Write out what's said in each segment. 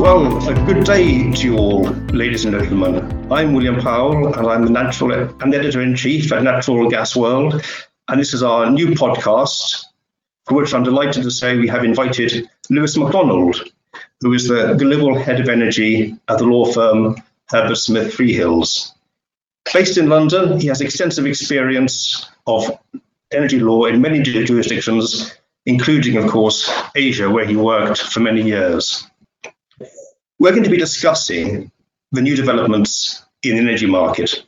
Well, a good day to you all, ladies and gentlemen. I'm William Powell, and I'm the natural and editor in chief at Natural Gas World. And this is our new podcast, for which I'm delighted to say we have invited Lewis MacDonald, who is the global head of energy at the law firm Herbert Smith Freehills. Based in London, he has extensive experience of energy law in many jurisdictions, including, of course, Asia, where he worked for many years. We're going to be discussing the new developments in the energy market.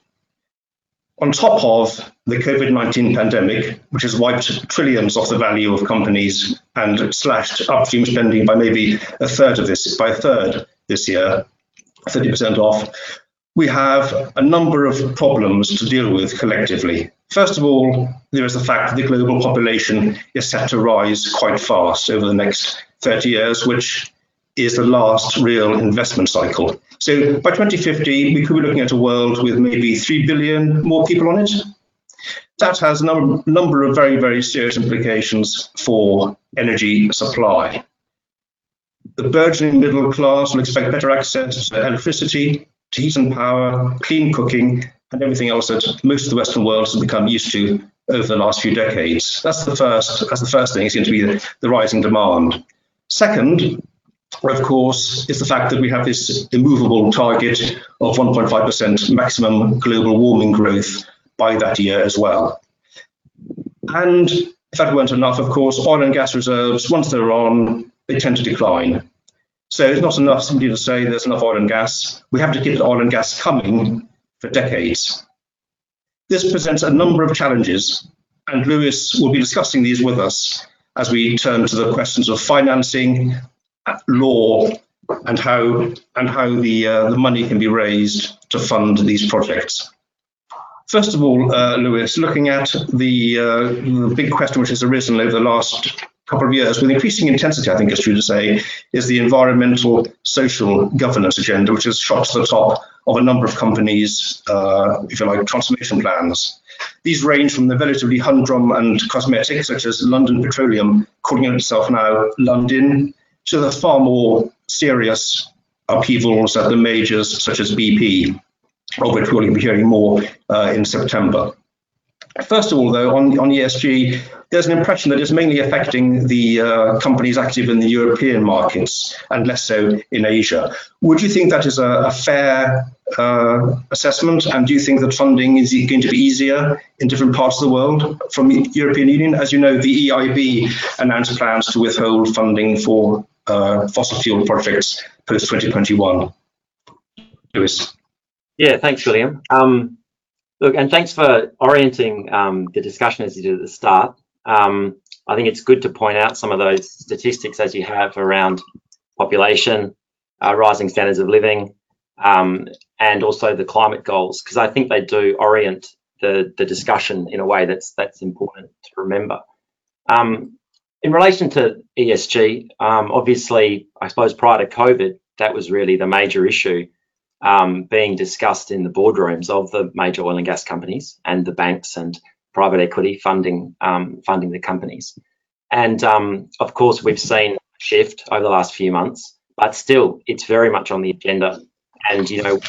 On top of the COVID 19 pandemic, which has wiped trillions off the value of companies and slashed upstream spending by maybe a third of this, by a third this year, 30% off, we have a number of problems to deal with collectively. First of all, there is the fact that the global population is set to rise quite fast over the next 30 years, which is the last real investment cycle. So by 2050, we could be looking at a world with maybe 3 billion more people on it. That has a num- number of very, very serious implications for energy supply. The burgeoning middle class will expect better access to electricity, to heat and power, clean cooking, and everything else that most of the Western world has become used to over the last few decades. That's the first. That's the first thing. It's going to be the, the rising demand. Second, of course, is the fact that we have this immovable target of 1.5% maximum global warming growth by that year as well. And if that weren't enough, of course, oil and gas reserves, once they're on, they tend to decline. So it's not enough simply to say there's enough oil and gas. We have to keep the oil and gas coming for decades. This presents a number of challenges, and Lewis will be discussing these with us as we turn to the questions of financing, law and how and how the uh, the money can be raised to fund these projects. First of all, uh, Lewis, looking at the, uh, the big question which has arisen over the last couple of years with increasing intensity, I think it's true to say, is the environmental social governance agenda, which has shot to the top of a number of companies, uh, if you like, transformation plans. These range from the relatively humdrum and cosmetic, such as Lundin Petroleum, calling itself now Lundin, to the far more serious upheavals at the majors such as BP, of which we'll be hearing more uh, in September. First of all, though, on, on ESG, there's an impression that it's mainly affecting the uh, companies active in the European markets and less so in Asia. Would you think that is a, a fair uh, assessment? And do you think that funding is going to be easier in different parts of the world from the European Union? As you know, the EIB announced plans to withhold funding for uh, fossil fuel projects post 2021. Lewis. Yeah, thanks, William. Um, look, and thanks for orienting um, the discussion as you did at the start. Um, I think it's good to point out some of those statistics as you have around population, uh, rising standards of living, um, and also the climate goals, because I think they do orient the, the discussion in a way that's that's important to remember. Um, in relation to ESG, um, obviously, I suppose prior to COVID, that was really the major issue um, being discussed in the boardrooms of the major oil and gas companies and the banks and private equity funding um, funding the companies. And um, of course, we've seen a shift over the last few months, but still, it's very much on the agenda. And you know,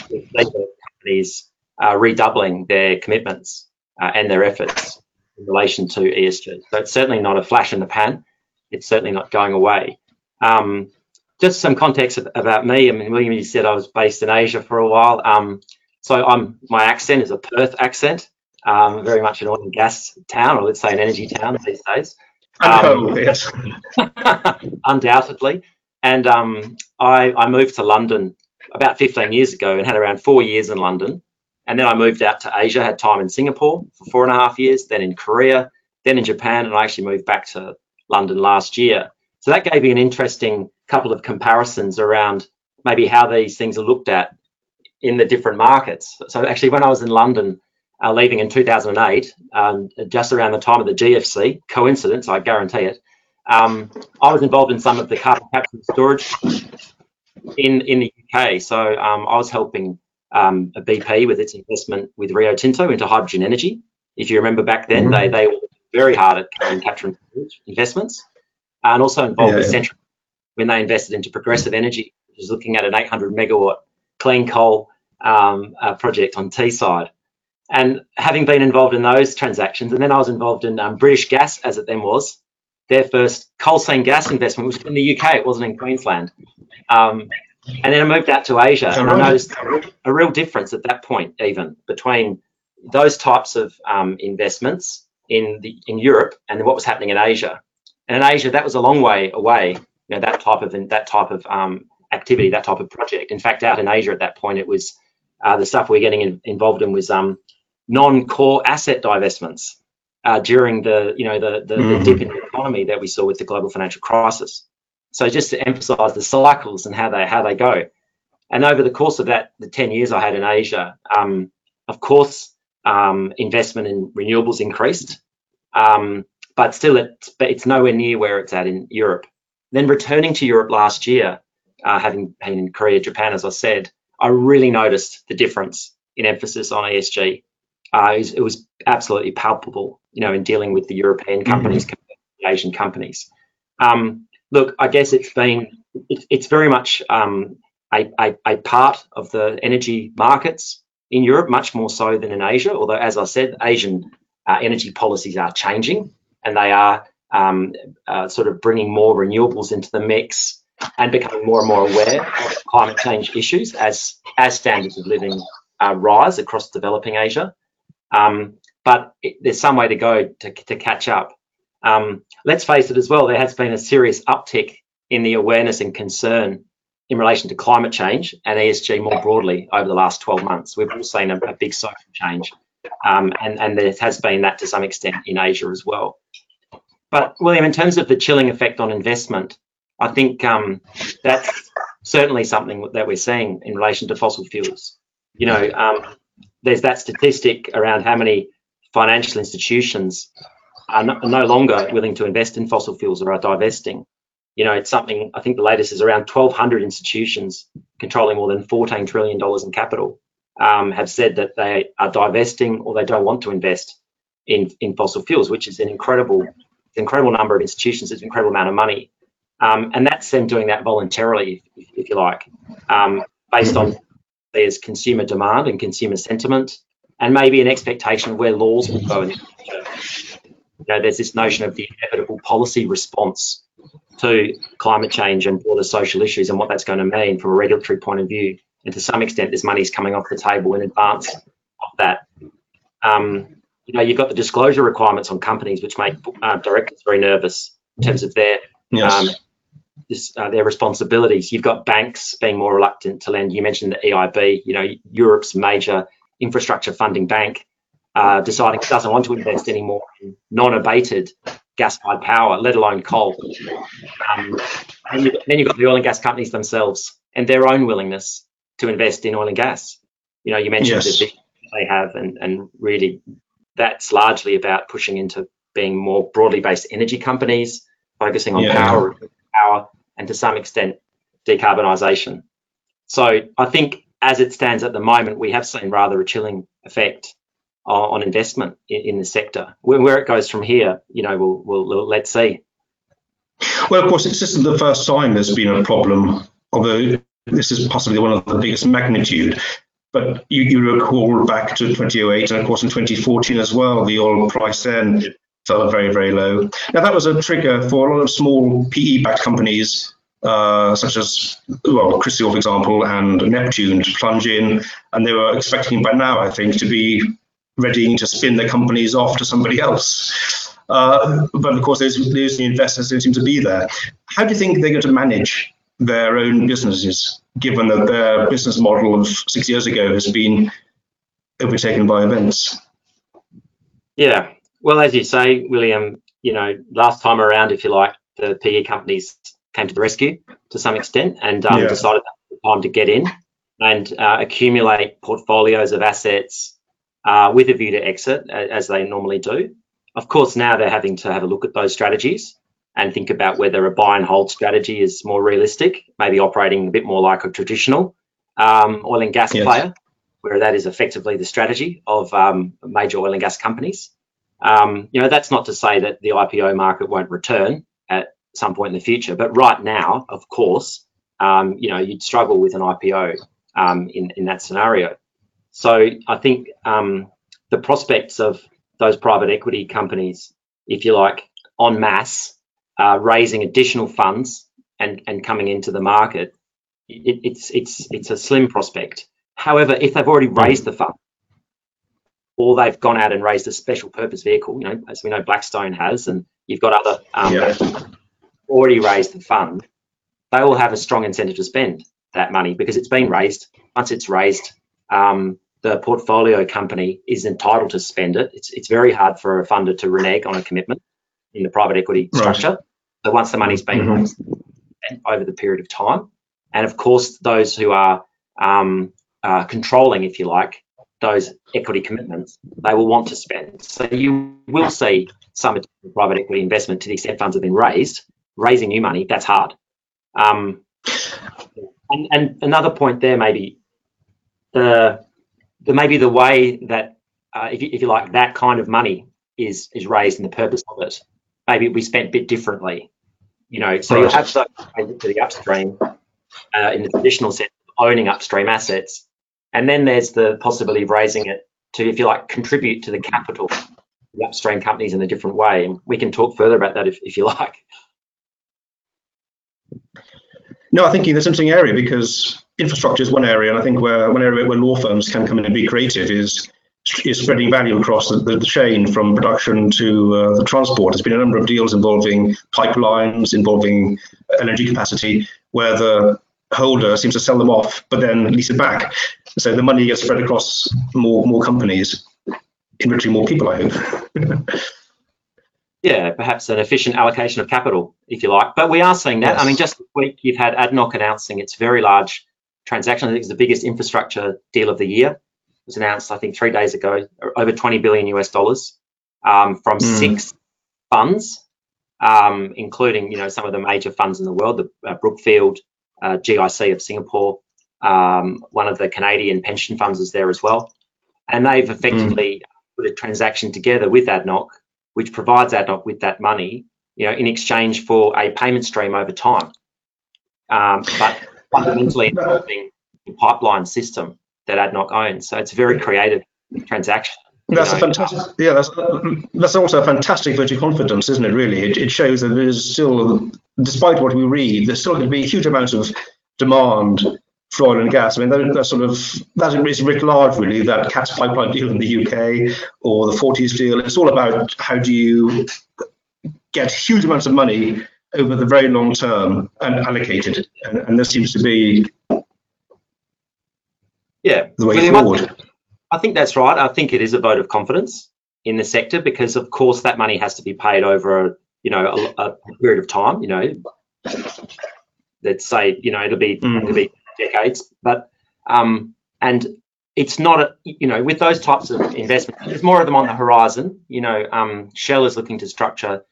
companies are redoubling their commitments uh, and their efforts in relation to ESG. So it's certainly not a flash in the pan. It's certainly not going away. Um, just some context about me. I mean, William, you said I was based in Asia for a while. Um, so I'm my accent is a Perth accent, um, very much an oil and gas town, or let's say an energy town these days. Um, yes. undoubtedly. And um, I, I moved to London about 15 years ago and had around four years in London. And then I moved out to Asia, had time in Singapore for four and a half years, then in Korea, then in Japan, and I actually moved back to London last year. So that gave me an interesting couple of comparisons around maybe how these things are looked at in the different markets. So actually, when I was in London, uh, leaving in 2008, um, just around the time of the GFC, coincidence, I guarantee it, um, I was involved in some of the carbon capture and storage in in the UK. So um, I was helping um, a BP with its investment with Rio Tinto into hydrogen energy. If you remember back then, mm-hmm. they they were very hard at carbon capture and investments, and also involved yeah, with. Centrica when they invested into progressive energy which is looking at an 800 megawatt clean coal um, uh, project on Teesside. And having been involved in those transactions, and then I was involved in um, British Gas, as it then was, their first coal seam gas investment was in the UK, it wasn't in Queensland. Um, and then I moved out to Asia, and I noticed a real difference at that point, even between those types of um, investments in the in Europe and what was happening in Asia. And in Asia, that was a long way away. You know, that type of that type of um, activity, that type of project. In fact, out in Asia at that point, it was uh, the stuff we are getting in, involved in was um, non-core asset divestments uh, during the you know the, the, mm. the dip in the economy that we saw with the global financial crisis. So just to emphasise the cycles and how they how they go. And over the course of that, the 10 years I had in Asia, um, of course, um, investment in renewables increased, um, but still it's, it's nowhere near where it's at in Europe. Then returning to Europe last year, uh, having been in Korea, Japan, as I said, I really noticed the difference in emphasis on ESG. Uh, it, was, it, was, absolutely palpable, you know, in dealing with the European mm-hmm. companies, mm-hmm. the Asian companies. Um, look, I guess it's been, it, it's very much um, a, a, a, part of the energy markets in Europe, much more so than in Asia. Although, as I said, Asian uh, energy policies are changing and they are um, uh, sort of bringing more renewables into the mix and becoming more and more aware of climate change issues as as standards of living uh, rise across developing Asia. Um, but it, there's some way to go to, to catch up. Um, let's face it as well, there has been a serious uptick in the awareness and concern in relation to climate change and ESG more broadly over the last 12 months. We've all seen a, a big social change, um, and, and there has been that to some extent in Asia as well. But William, in terms of the chilling effect on investment, I think um, that's certainly something that we're seeing in relation to fossil fuels. You know, um, there's that statistic around how many financial institutions are no, longer willing to invest in fossil fuels or are divesting. You know, it's something, I think the latest is around 1,200 institutions controlling more than $14 trillion in capital um, have said that they are divesting or they don't want to invest in, in fossil fuels, which is an incredible, incredible number of institutions. It's an incredible amount of money. Um, and that's them doing that voluntarily, if, if you like, um, based on there's consumer demand and consumer sentiment, and maybe an expectation of where laws will go in the future. You know, there's this notion of the inevitable policy response to climate change and broader social issues and what that's going to mean from a regulatory point of view. And to some extent, this money is coming off the table in advance of that. Um, you know, you've got the disclosure requirements on companies, which make uh, directors very nervous in terms of their yes. um, this, uh, their responsibilities. You've got banks being more reluctant to lend. You mentioned the EIB, you know, Europe's major infrastructure funding bank, uh, deciding it doesn't want to invest anymore in non-abated gas-fired power, let alone coal. Um, and you, then you've got the oil and gas companies themselves and their own willingness to invest in oil and gas. You know, you mentioned yes. the they have, and, and really that's largely about pushing into being more broadly based energy companies, focusing on yeah. power, power, and to some extent decarbonisation. So I think as it stands at the moment, we have seen rather a chilling effect on, on investment in, in, the sector. Where, where, it goes from here, you know, we'll, we'll, we'll let's see. Well, of course, this isn't the first time there's been a problem, although this is possibly one of the biggest magnitude. But you, you recall back to 2008 and, of course, in 2014 as well, the oil price then fell very, very low. Now, that was a trigger for a lot of small PE backed companies, uh, such as, well, Chrysaor, for example, and Neptune to plunge in. And they were expecting by now, I think, to be ready to spin their companies off to somebody else. Uh, but of course, those, those investors don't seem to be there. How do you think they're going to manage their own businesses, given that their business model of six years ago has been overtaken by events? Yeah, well, as you say, William, you know, last time around, if you like, the PE companies came to the rescue to some extent and um, yeah. decided that time to get in and uh, accumulate portfolios of assets uh, with a view to exit, as they normally do. Of course, now they're having to have a look at those strategies and think about whether a buy and hold strategy is more realistic, maybe operating a bit more like a traditional um, oil and gas yes. player, where that is effectively the strategy of um, major oil and gas companies. Um, you know, that's not to say that the IPO market won't return at some point in the future, but right now, of course, um, you know, you'd struggle with an IPO um, in, in that scenario. So I think um, the prospects of those private equity companies, if you like, en masse, uh, raising additional funds and, and coming into the market, it, it's it's it's a slim prospect. However, if they've already raised the fund, or they've gone out and raised a special purpose vehicle, you know, as we know Blackstone has, and you've got other um, yeah. already raised the fund, they will have a strong incentive to spend that money because it's been raised. Once it's raised, um, the portfolio company is entitled to spend it. It's, it's very hard for a funder to renege on a commitment in the private equity structure. Right. So once the money's been mm-hmm. raised over the period of time, and of course those who are um, uh, controlling, if you like, those equity commitments, they will want to spend. So you will see some private equity investment to the extent funds have been raised. Raising new money, that's hard. Um, and, and, another point there, maybe the, the maybe the way that, uh, if, you, if you like, that kind of money is is raised and the purpose of it, maybe we spent a bit differently. You know, so you have to the upstream uh, in the traditional sense of owning upstream assets, and then there's the possibility of raising it to, if you like, contribute to the capital the upstream companies in a different way. And we can talk further about that if, if you like. No, I think that's an interesting area because infrastructure is one area, and I think where one area where law firms can come in and be creative is is spreading value across the, the, chain from production to uh, the transport. There's been a number of deals involving pipelines, involving energy capacity, where the holder seems to sell them off, but then lease it back. So the money gets spread across more more companies, enriching more people. I hope. yeah, perhaps an efficient allocation of capital, if you like. But we are seeing that. Yes. I mean, just this week you've had ADNOC announcing its very large transaction. I think it's the biggest infrastructure deal of the year. It was announced, I think, three days ago, over 20 billion US dollars um, from mm. six funds, um, including you know some of the major funds in the world, the uh, Brookfield, uh, GIC of Singapore, um, one of the Canadian pension funds is there as well, and they've effectively mm. put a transaction together with ADNOC which provides ADNOC with that money, you know, in exchange for a payment stream over time. Um, but fundamentally involving the pipeline system that ADNOC owns. So it's a very creative transaction. That's know. a fantastic, yeah. That's that's also a fantastic vote of confidence, isn't it? Really, it, it shows that there's still, despite what we read, there's still going to be huge amount of demand for oil and gas. I mean, that, sort of that is writ large, really. That CATS pipeline deal in the UK or the Forties deal. It's all about how do you get huge amounts of money over the very long term and allocated. and, and this seems to be yeah the way William, forward. I think, I think that's right. I think it is a vote of confidence in the sector because, of course, that money has to be paid over you know a, a period of time. You know, let's say you know it'll be mm. it'll be decades. But um, and it's not a, you know with those types of investments, there's more of them on the horizon. You know, um, Shell is looking to structure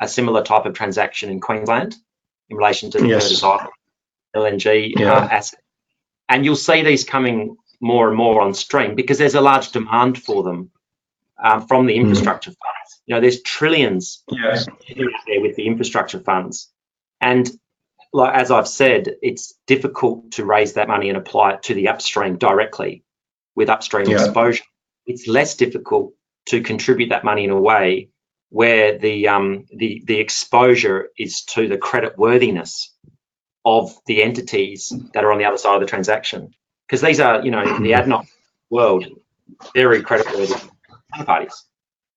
a similar type of transaction in Queensland in relation to the yes. LNG uh, yeah. uh, asset, and you'll see these coming more and more on stream because there's a large demand for them um, from the mm. infrastructure mm. funds. You know, there's trillions yes. there with the infrastructure funds, and like as I've said, it's difficult to raise that money and apply it to the upstream directly with upstream yeah. exposure. It's less difficult to contribute that money in a way where the um, the the exposure is to the credit worthiness of the entities that are on the other side of the transaction. Because these are, you know, the ADNOC world, very creditworthy parties.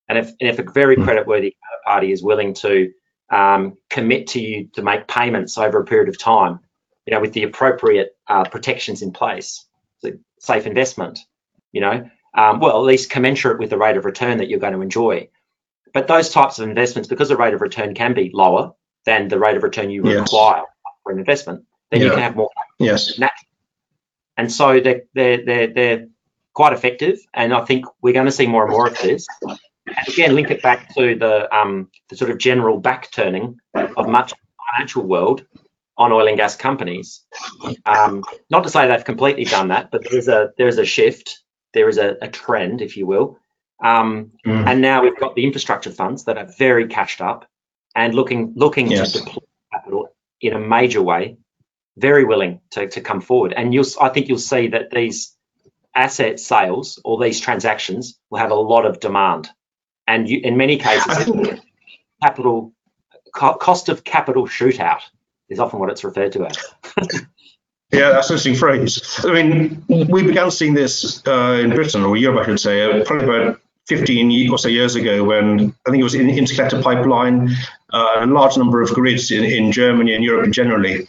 And if, and if a very creditworthy party is willing to um, commit to you to make payments over a period of time, you know, with the appropriate uh, protections in place, safe investment, you know, um, well, at least commensurate with the rate of return that you're going to enjoy. But those types of investments, because the rate of return can be lower than the rate of return you yes. require for an investment, then yeah. you can have more. Yes. Naturally. And so they're, they're, they're, they're quite effective. And I think we're going to see more and more of this. And again, link it back to the, um, the sort of general backturning of much financial world on oil and gas companies. Um, not to say they've completely done that, but there is a there is a shift, there is a, a trend, if you will. Um, mm. And now we've got the infrastructure funds that are very cashed up and looking looking yes. to deploy capital in a major way very willing to, to come forward. And you'll, I think you'll see that these asset sales or these transactions will have a lot of demand. And you, in many cases, capital co cost of capital shootout is often what it's referred to as. Yeah, that's an interesting phrase. I mean, we began seeing this uh, in Britain, or Europe, I should say, uh, probably about 15 or so years ago when I think it was in the interconnected pipeline, uh, a large number of grids in, in Germany and Europe generally.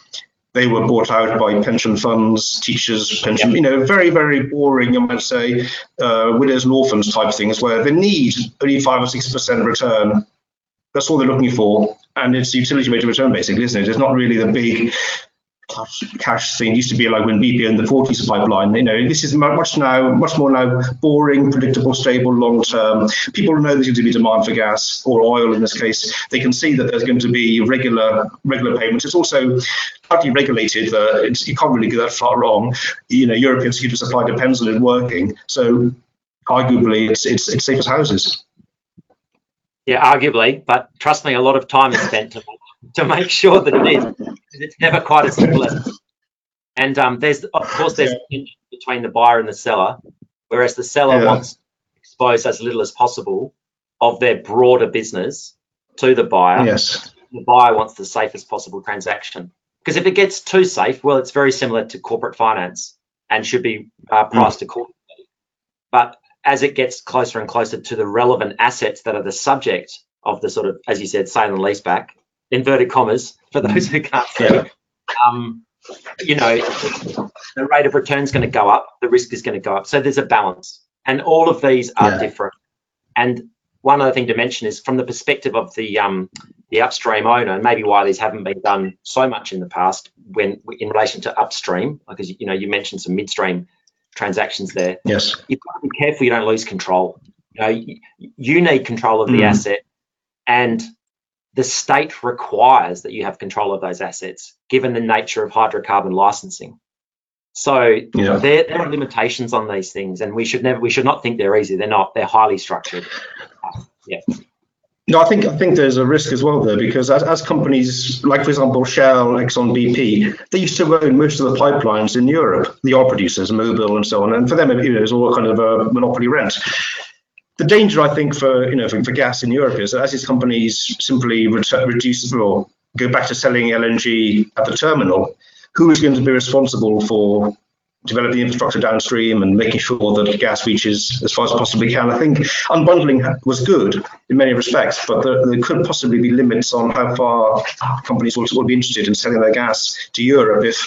They were bought out by pension funds, teachers, pension, you know, very, very boring, you might say, uh, widows and orphans type things where they need only five or six percent return. That's all they're looking for. And it's utility rate of return, basically, isn't it? It's not really the big cash, thing used to be like when BP and the Forties pipeline. You know, this is much now, much more now boring, predictable, stable, long term. People know there's going to be demand for gas or oil in this case. They can see that there's going to be regular regular payments. It's also tightly regulated. Uh, you can't really go that far wrong. You know, European security supply depends on it working. So arguably, it's it's, it's safe as houses. Yeah, arguably, but trust me, a lot of time is spent to to make sure that it is. It's never quite as simple as. And um, there's of course there's yeah. between the buyer and the seller, whereas the seller yeah. wants to expose as little as possible of their broader business to the buyer. Yes. The buyer wants the safest possible transaction because if it gets too safe, well, it's very similar to corporate finance and should be uh, hmm. priced mm. accordingly. But as it gets closer and closer to the relevant assets that are the subject of the sort of, as you said, sale and lease back, inverted commas for those who can't see. Yeah. Um, you know, the rate of return is going to go up, the risk is going to go up. So there's a balance, and all of these are yeah. different. And one other thing to mention is from the perspective of the um, the upstream owner, and maybe why these haven't been done so much in the past when in relation to upstream, because you know you mentioned some midstream transactions there. Yes, you've got to be careful you don't lose control. You know, you, you need control of the mm. asset, and the state requires that you have control of those assets, given the nature of hydrocarbon licensing. So yeah. there, there, are limitations on these things, and we should never we should not think they're easy. They're not. They're highly structured. yeah. No, I think I think there's a risk as well there because as, as companies like, for example, Shell, Exxon, BP, they used to own most of the pipelines in Europe, the oil producers, Mobil, and so on. And for them, it was all kind of a monopoly rent the danger, I think, for you know for, for gas in Europe is that as these companies simply reduce or go back to selling LNG at the terminal, who is going to be responsible for developing the infrastructure downstream and making sure that gas reaches as far as possibly can. I think unbundling was good in many respects, but there, there could possibly be limits on how far companies will, will be interested in selling their gas to Europe if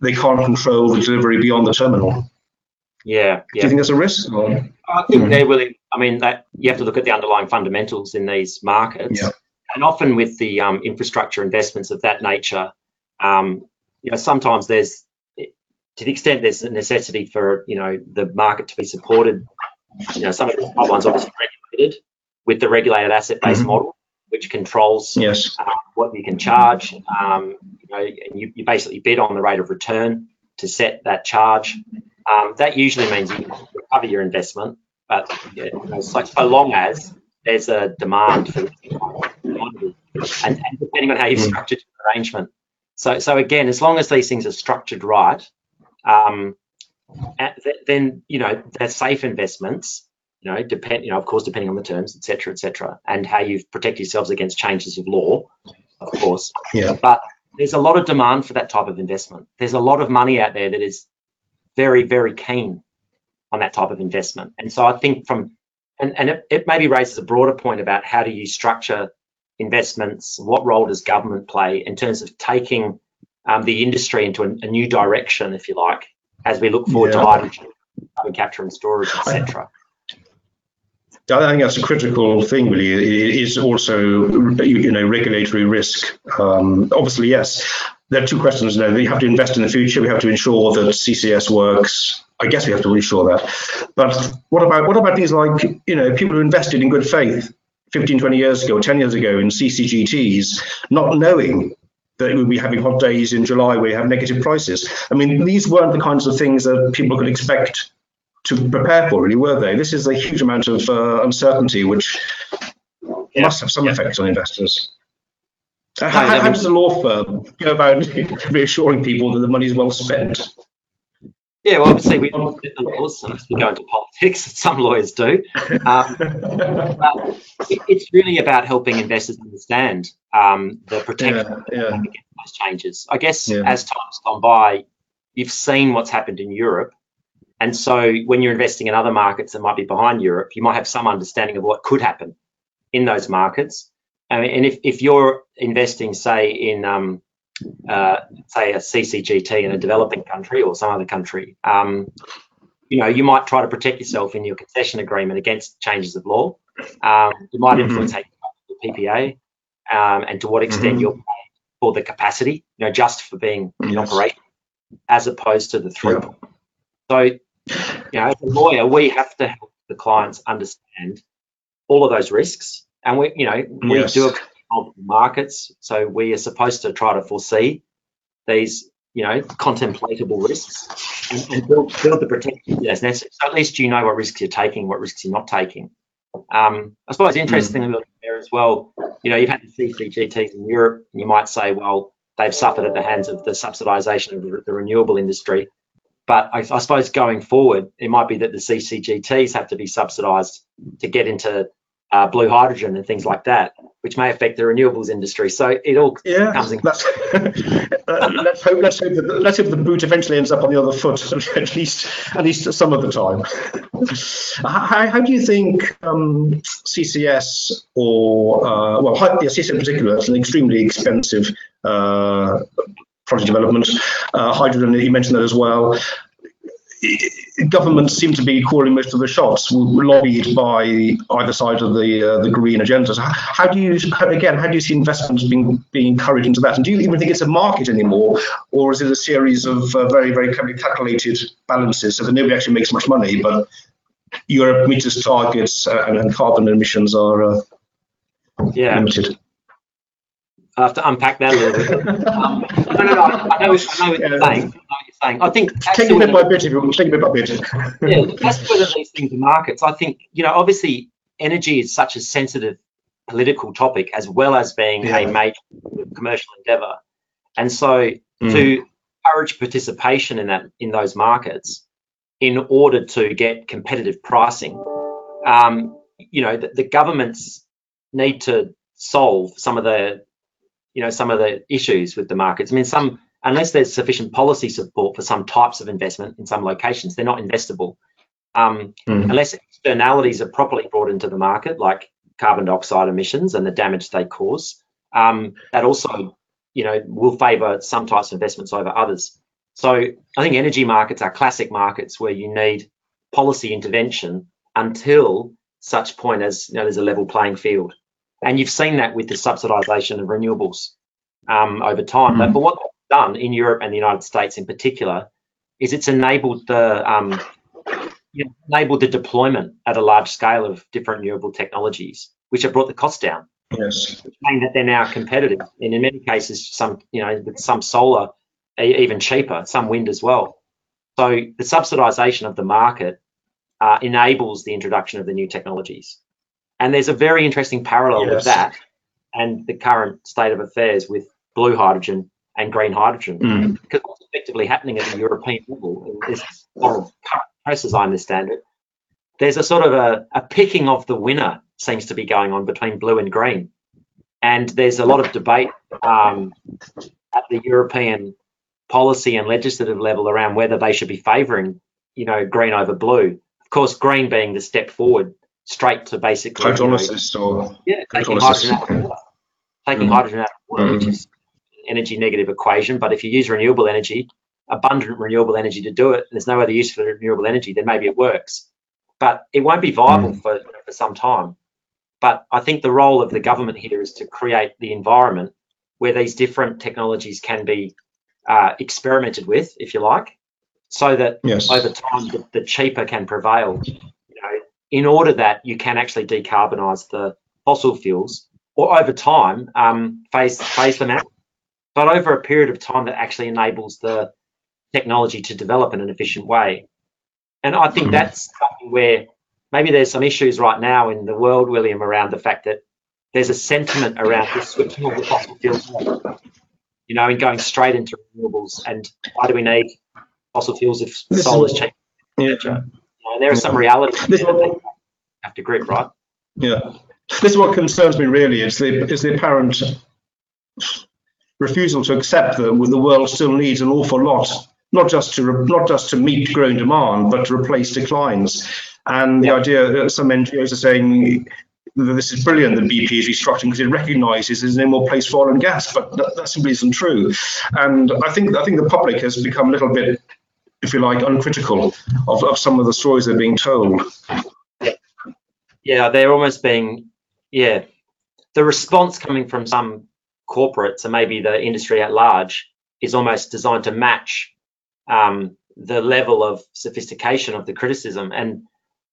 they can't control the delivery beyond the terminal. Yeah, yeah. Do you think there's a risk? Or? I think they're willing. I mean, that you have to look at the underlying fundamentals in these markets, yeah. and often with the um, infrastructure investments of that nature, um, you know, sometimes there's, to the extent there's a necessity for you know the market to be supported. You know, some of the pipelines obviously regulated with the regulated asset-based mm-hmm. model, which controls yes. uh, what you can charge. Um, you know, you, you basically bid on the rate of return to set that charge. Um, that usually means you recover your investment, but you know, so, so long as there's a demand for and, and depending on how you've hmm. structured your arrangement. So, so again, as long as these things are structured right, um, then you know they're safe investments. You know, depend. You know, of course, depending on the terms, etc., etc., and how you protect yourselves against changes of law, of course. Yeah. But there's a lot of demand for that type of investment. There's a lot of money out there that is very, very keen on that type of investment. And so I think from, and, and it, it maybe raises a broader point about how do you structure investments, what role does government play in terms of taking um, the industry into a, a, new direction, if you like, as we look forward yeah. to hydrogen, carbon capture and storage, etc. I think that's a critical thing, really. It is also, you know, regulatory risk. Um, obviously, yes, there are two questions now. We have to invest in the future. We have to ensure that CCS works. I guess we have to reassure that. But what about what about things like, you know, people who invested in good faith 15, 20 years ago, 10 years ago in CCGTs, not knowing that we'll be having hot days in July where you have negative prices. I mean, these weren't the kinds of things that people could expect to prepare for, really, were they? This is a huge amount of uh, uncertainty, which yeah. must have some yeah. effect on investors. how, how, how does a law firm go about reassuring people that the money is well spent? Yeah, well, obviously we don't the laws unless we go into politics. Some lawyers do. Um, it, it's really about helping investors understand um, the protection yeah, yeah. against those changes. I guess yeah. as time's gone by, you've seen what's happened in Europe, and so when you're investing in other markets that might be behind Europe, you might have some understanding of what could happen in those markets. I mean, and if, if you're investing, say, in um, uh, say a CCGT in a developing country or some other country, um, you know, you might try to protect yourself in your concession agreement against changes of law. Um, you might mm-hmm. influence the PPA um, and to what extent mm-hmm. you're paying for the capacity, you know, just for being yes. in operation, as opposed to the throughput. So, you know, as a lawyer, we have to help the clients understand all of those risks, and we, you know, we yes. do a multiple markets. So we are supposed to try to foresee these, you know, contemplatable risks and, and build, build, the protection as necessary. So at least you know what risks you're taking, what risks you're not taking. Um, I suppose interestingly mm. there as well, you know, you've had the CCGTs in Europe, and you might say, well, they've suffered at the hands of the subsidisation of the, the renewable industry. But I, I, suppose going forward, it might be that the CCGTs have to be subsidised to get into uh, blue hydrogen and things like that, which may affect the renewables industry. So it all yeah, comes in. Let's, let's hope. Let's hope. That, let's hope the boot eventually ends up on the other foot, at least at least some of the time. how, how, do you think um, CCS or uh, well, yeah, CCS in particular is an extremely expensive uh, project development. Uh, hydrogen, you mentioned that as well governments seem to be calling most of the shots, lobbied by either side of the uh, the green agendas. How do you again? How do you see investments being being encouraged into that? And do you even think it's a market anymore, or is it a series of uh, very very calculated balances so that nobody actually makes much money, but Europe meets its targets uh, and, and, carbon emissions are uh, yeah. limited? I have to unpack that a little bit. um, no, no, no. I know, I know what you're saying. I know what you're saying. I think take a bit by bit if you. Take a bit by bit. yeah, that's whether these things are markets. I think you know, obviously, energy is such a sensitive political topic as well as being yeah. a major commercial endeavor, and so mm. to encourage participation in that in those markets in order to get competitive pricing, um, you know, the, the governments need to solve some of the you know some of the issues with the markets. I mean, some unless there's sufficient policy support for some types of investment in some locations, they're not investable. Um, mm. Unless externalities are properly brought into the market, like carbon dioxide emissions and the damage they cause, um, that also, you know, will favour some types of investments over others. So I think energy markets are classic markets where you need policy intervention until such point as you know there's a level playing field. And you've seen that with the subsidisation of renewables um, over time. Mm. But, what they've done in Europe and the United States in particular is it's enabled the um, enabled the deployment at a large scale of different renewable technologies, which have brought the cost down. Yes, meaning that they're now competitive, and in many cases, some you know with some solar even cheaper, some wind as well. So the subsidisation of the market uh, enables the introduction of the new technologies. And there's a very interesting parallel yes. with that and the current state of affairs with blue hydrogen and green hydrogen. Mm. Because what's effectively happening at the European level is current press, as I understand it, there's a sort of a, a picking of the winner seems to be going on between blue and green. And there's a lot of debate um, at the European policy and legislative level around whether they should be favouring, you know, green over blue. Of course, green being the step forward straight to basically hydrolysis you know, or yeah, taking hydrogen out of water, taking mm. hydrogen out of water, mm. which is energy negative equation. But if you use renewable energy, abundant renewable energy to do it, and there's no other use for renewable energy, then maybe it works. But it won't be viable mm. for, for some time. But I think the role of the government here is to create the environment where these different technologies can be uh, experimented with, if you like, so that yes. over time the, the cheaper can prevail in order that you can actually decarbonize the fossil fuels or over time um, phase, phase them out, but over a period of time that actually enables the technology to develop in an efficient way. And I think mm-hmm. that's something where maybe there's some issues right now in the world, William, around the fact that there's a sentiment around just switching all the fossil fuels, you know, and going straight into renewables. And why do we need fossil fuels if solar is cheap? Yeah. You know, and there are some realities that they have to grip, right? Yeah. This is what concerns me really. Is the is the apparent refusal to accept that the world still needs an awful lot, not just to not just to meet growing demand, but to replace declines. And the idea that some NGOs are saying that this is brilliant that BP is restructuring because it recognises there's no more place for oil and gas, but that, that simply isn't true. And I think I think the public has become a little bit, if you like, uncritical of, of some of the stories they're being told. Yeah, they're almost being, yeah, the response coming from some corporates and maybe the industry at large is almost designed to match um, the level of sophistication of the criticism. And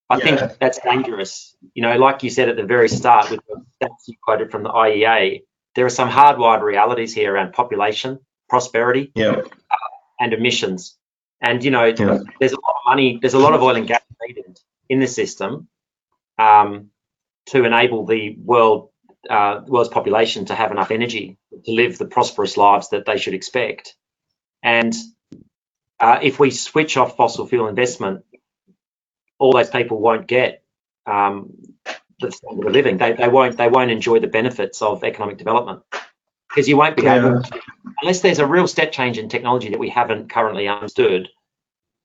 I yeah. think that's dangerous. You know, like you said at the very start with the stats you quoted from the IEA, there are some hardwired realities here around population, prosperity, yeah. uh, and emissions. And you know, yeah. there's a lot of money, there's a lot of oil and gas needed in the system um, to enable the world uh, world's population to have enough energy to live the prosperous lives that they should expect. And uh, if we switch off fossil fuel investment, all those people won't get um, the standard of living. They, they won't they won't enjoy the benefits of economic development because you won't be yeah. able to, unless there's a real step change in technology that we haven't currently understood.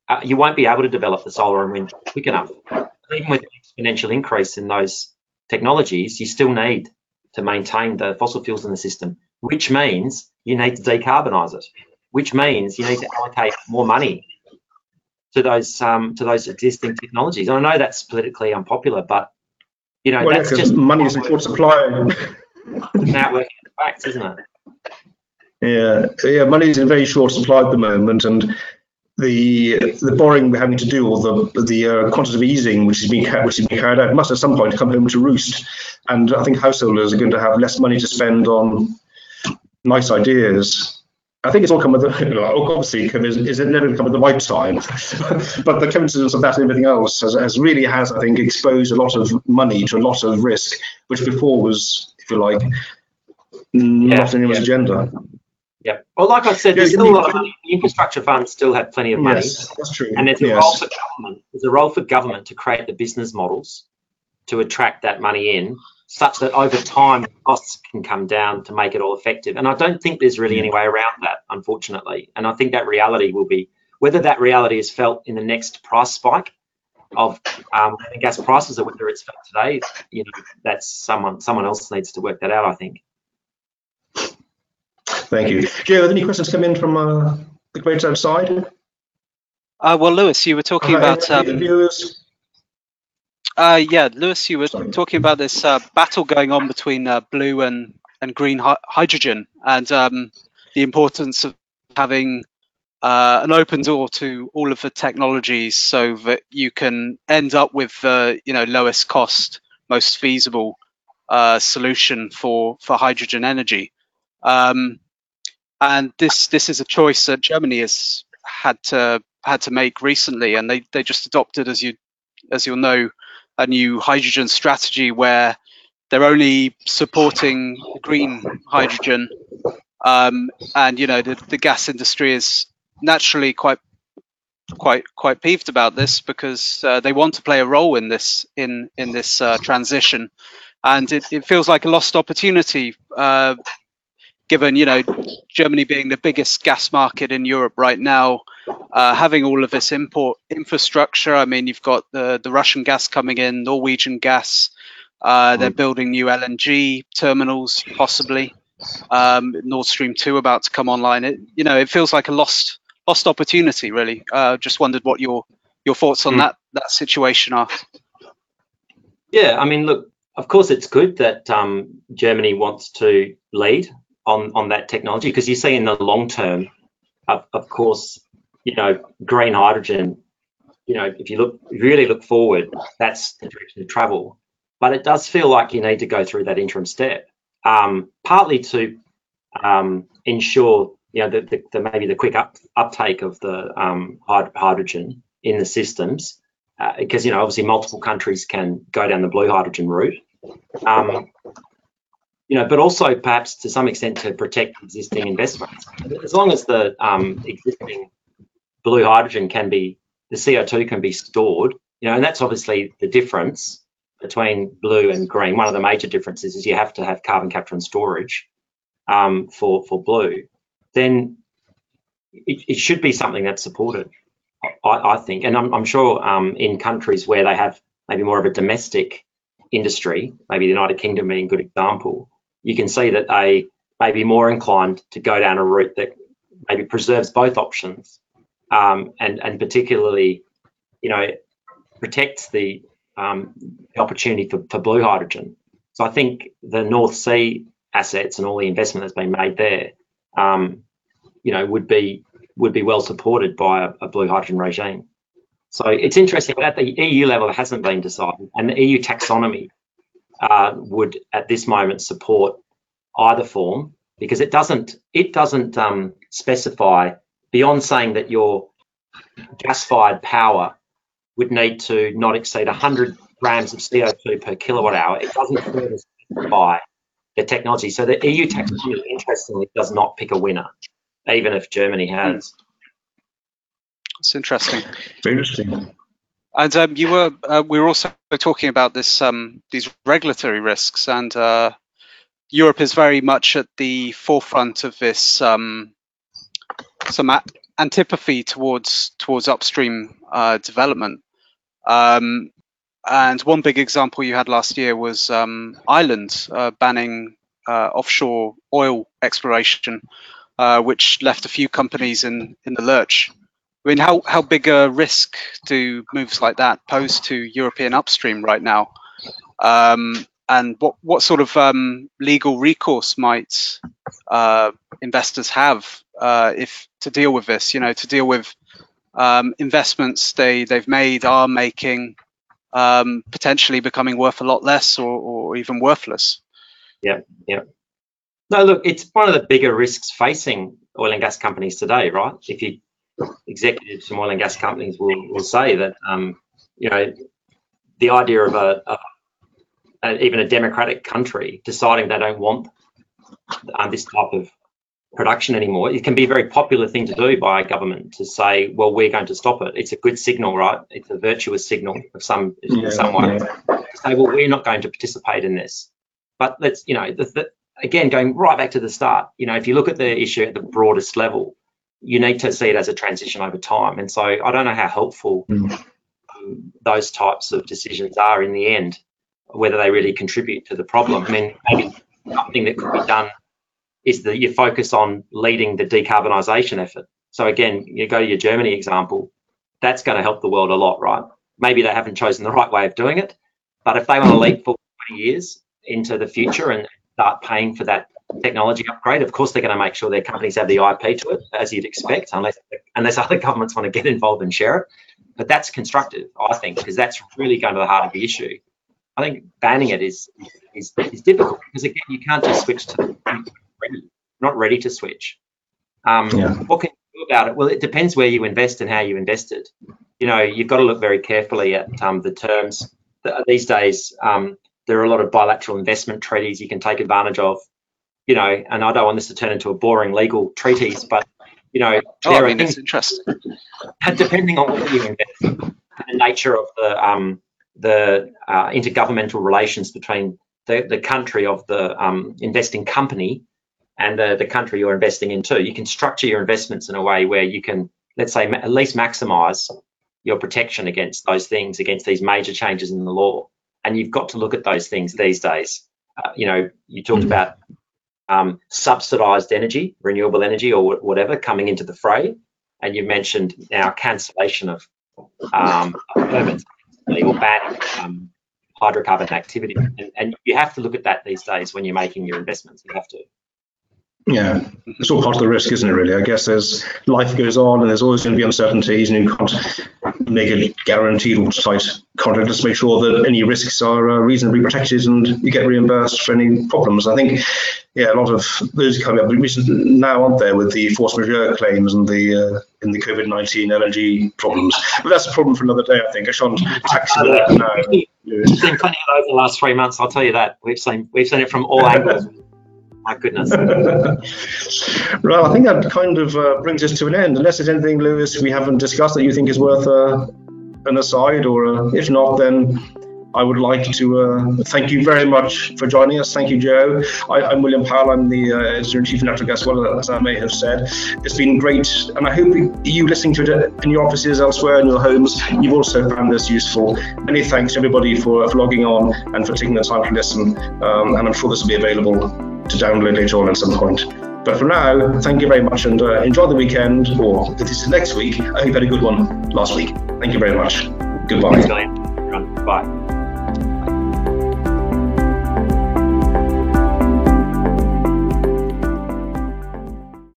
Uh, you won't be able to develop the solar and wind quick enough. Even with an exponential increase in those technologies, you still need to maintain the fossil fuels in the system, which means you need to decarbonise it, which means you need to allocate more money to those um, to those existing technologies. And I know that's politically unpopular, but you know well, that's yeah, just money is in short supply. now working facts, isn't it? Yeah, yeah, money is in very short supply at the moment, and the the borrowing we're having to do, or the the uh, quantitative easing which is being which is being carried out, must at some point come home to roost. And I think householders are going to have less money to spend on nice ideas. I think it's all come with the, obviously is it never come at the right time, but the coincidence of that and everything else has, has really has I think exposed a lot of money to a lot of risk, which before was, if you like, not in anyone's yeah. agenda. Yeah. Well, like I said, there's still a lot of money. The infrastructure funds still have plenty of money. Yes, that's true. And there's a yes. role for government. There's a role for government to create the business models to attract that money in, such that over time costs can come down to make it all effective. And I don't think there's really any way around that, unfortunately. And I think that reality will be whether that reality is felt in the next price spike of um, gas prices or whether it's felt today, you know, that's someone someone else needs to work that out. I think. Thank you. Joe, have any questions come in from uh, the great outside? Uh, well, Lewis, you were talking uh, about. Um, viewers? Uh, yeah, Lewis, you were Sorry. talking about this uh, battle going on between uh, blue and, and green hi hydrogen and um, the importance of having uh, an open door to all of the technologies so that you can end up with the you know lowest cost, most feasible solution for, for hydrogen energy. Um, and this this is a choice that Germany has had to had to make recently, and they they just adopted, as you as you'll know, a new hydrogen strategy where they're only supporting green hydrogen, um, and you know the, the gas industry is naturally quite quite quite peeved about this because uh, they want to play a role in this in in this uh, transition, and it, it feels like a lost opportunity uh, given you know Germany being the biggest gas market in Europe right now, uh, having all of this import infrastructure. I mean, you've got the the Russian gas coming in, Norwegian gas. Uh, they're building new LNG terminals, possibly. Um, Nord Stream two about to come online. It, you know, it feels like a lost lost opportunity. Really, uh, just wondered what your your thoughts on mm. that that situation are. Yeah, I mean, look, of course, it's good that um, Germany wants to lead on on that technology because you see in the long term, of, of course, you know, green hydrogen. You know, if you look really look forward, that's the direction of travel. But it does feel like you need to go through that interim step, um, partly to um, ensure you know the, the, the, maybe the quick up, uptake of the um, hydrogen in the systems, because uh, you know obviously multiple countries can go down the blue hydrogen route. Um, you know, but also perhaps to some extent to protect existing investments. As long as the um, existing blue hydrogen can be, the CO2 can be stored, you know, and that's obviously the difference between blue and green. One of the major differences is you have to have carbon capture and storage um, for for blue. Then it, it, should be something that's supported, I, I think. And I'm, I'm sure um, in countries where they have maybe more of a domestic industry, maybe the United Kingdom being a good example, you can see that they may be more inclined to go down a route that maybe preserves both options um, and, and particularly, you know, protects the, um, the opportunity for, for blue hydrogen. So I think the North Sea assets and all the investment that's been made there, um, you know, would be would be well supported by a, a, blue hydrogen regime. So it's interesting that at the EU level it hasn't been decided, and the EU taxonomy uh, would at this moment support either form because it doesn't it doesn't um, specify beyond saying that your gas-fired power would need to not exceed 100 grams of CO2 per kilowatt hour. It doesn't further specify the technology. So the EU taxonomy, interestingly, does not pick a winner, even if Germany has. It's interesting. Very interesting. And um, you were uh, we were also talking about this um, these regulatory risks, and uh, Europe is very much at the forefront of this um, some antipathy towards towards upstream uh, development. Um, and one big example you had last year was um, Ireland uh, banning uh, offshore oil exploration, uh, which left a few companies in in the lurch. I mean, how, how big a risk do moves like that pose to European upstream right now? Um, and what, what sort of um, legal recourse might uh, investors have uh, if to deal with this? You know, to deal with um, investments they they've made are making um, potentially becoming worth a lot less or, or even worthless. Yeah, yeah. No, look, it's one of the bigger risks facing oil and gas companies today, right? If you executives from oil and gas companies will, will say that um, you know the idea of a, a, a, even a democratic country deciding they don't want um, this type of production anymore. It can be a very popular thing to do by a government to say, well, we're going to stop it. It's a good signal, right? It's a virtuous signal of some yeah, some way. Yeah. To say, well, we're not going to participate in this. But let's, you know, the, the, again, going right back to the start, you know, if you look at the issue at the broadest level, you need to see it as a transition over time. And so I don't know how helpful mm. um, those types of decisions are in the end, whether they really contribute to the problem. I mean, maybe something that could be done is that you focus on leading the decarbonisation effort. So again, you go to your Germany example, that's going to help the world a lot, right? Maybe they haven't chosen the right way of doing it, but if they want to leap for 20 years into the future and start paying for that technology upgrade. Of course, they're going to make sure their companies have the IP to it, as you'd expect, unless unless other governments want to get involved and share it. But that's constructive, I think, because that's really going to the heart of the issue. I think banning it is is, is difficult because again, you can't just switch to the ready, not ready to switch. Um, yeah. What can you do about it? Well, it depends where you invest and how you invested. You know, you've got to look very carefully at um, the terms. These days, um, there are a lot of bilateral investment treaties you can take advantage of you know, and I don't want this to turn into a boring legal treatise, but you know, oh, there I mean, are things, interesting. depending on what you invest, the nature of the um, the uh, intergovernmental relations between the, the country of the um, investing company and the, the country you're investing into. You can structure your investments in a way where you can, let's say, at least maximize your protection against those things, against these major changes in the law. And you've got to look at those things these days. Uh, you know, you talked mm-hmm. about um, subsidized energy, renewable energy, or whatever coming into the fray. And you mentioned now cancellation of um, permits or banning um, hydrocarbon activity. And, and, you have to look at that these days when you're making your investments. You have to. Yeah, it's all part of the risk, isn't it? Really, I guess there's life goes on, and there's always going to be uncertainties, and you can't make a guaranteed watertight contract. Just make sure that any risks are uh, reasonably protected, and you get reimbursed for any problems. I think, yeah, a lot of those coming up now, aren't there, with the force majeure claims and the uh, in the COVID nineteen LNG problems. But that's a problem for another day. I think I shan't tax that now. We've seen plenty of those in the last three months. I'll tell you that. We've seen we've seen it from all angles. My goodness. well, I think that kind of uh, brings us to an end. Unless there's anything, Lewis, we haven't discussed that you think is worth uh, an aside, or uh, if not, then I would like to uh, thank you very much for joining us. Thank you, Joe. I, am William Powell. I'm the uh, editor in chief of Natural Gas World, as I may have said. It's been great, and I hope you listening to it in your offices elsewhere in your homes, you've also found this useful. Many thanks to everybody for, for logging on and for taking the time to listen. Um, and I'm sure this will be available to download later on at some point. But for now, thank you very much and uh, enjoy the weekend, or if this is next week, I hope you had a good one last week. Thank you very much. Goodbye. Bye.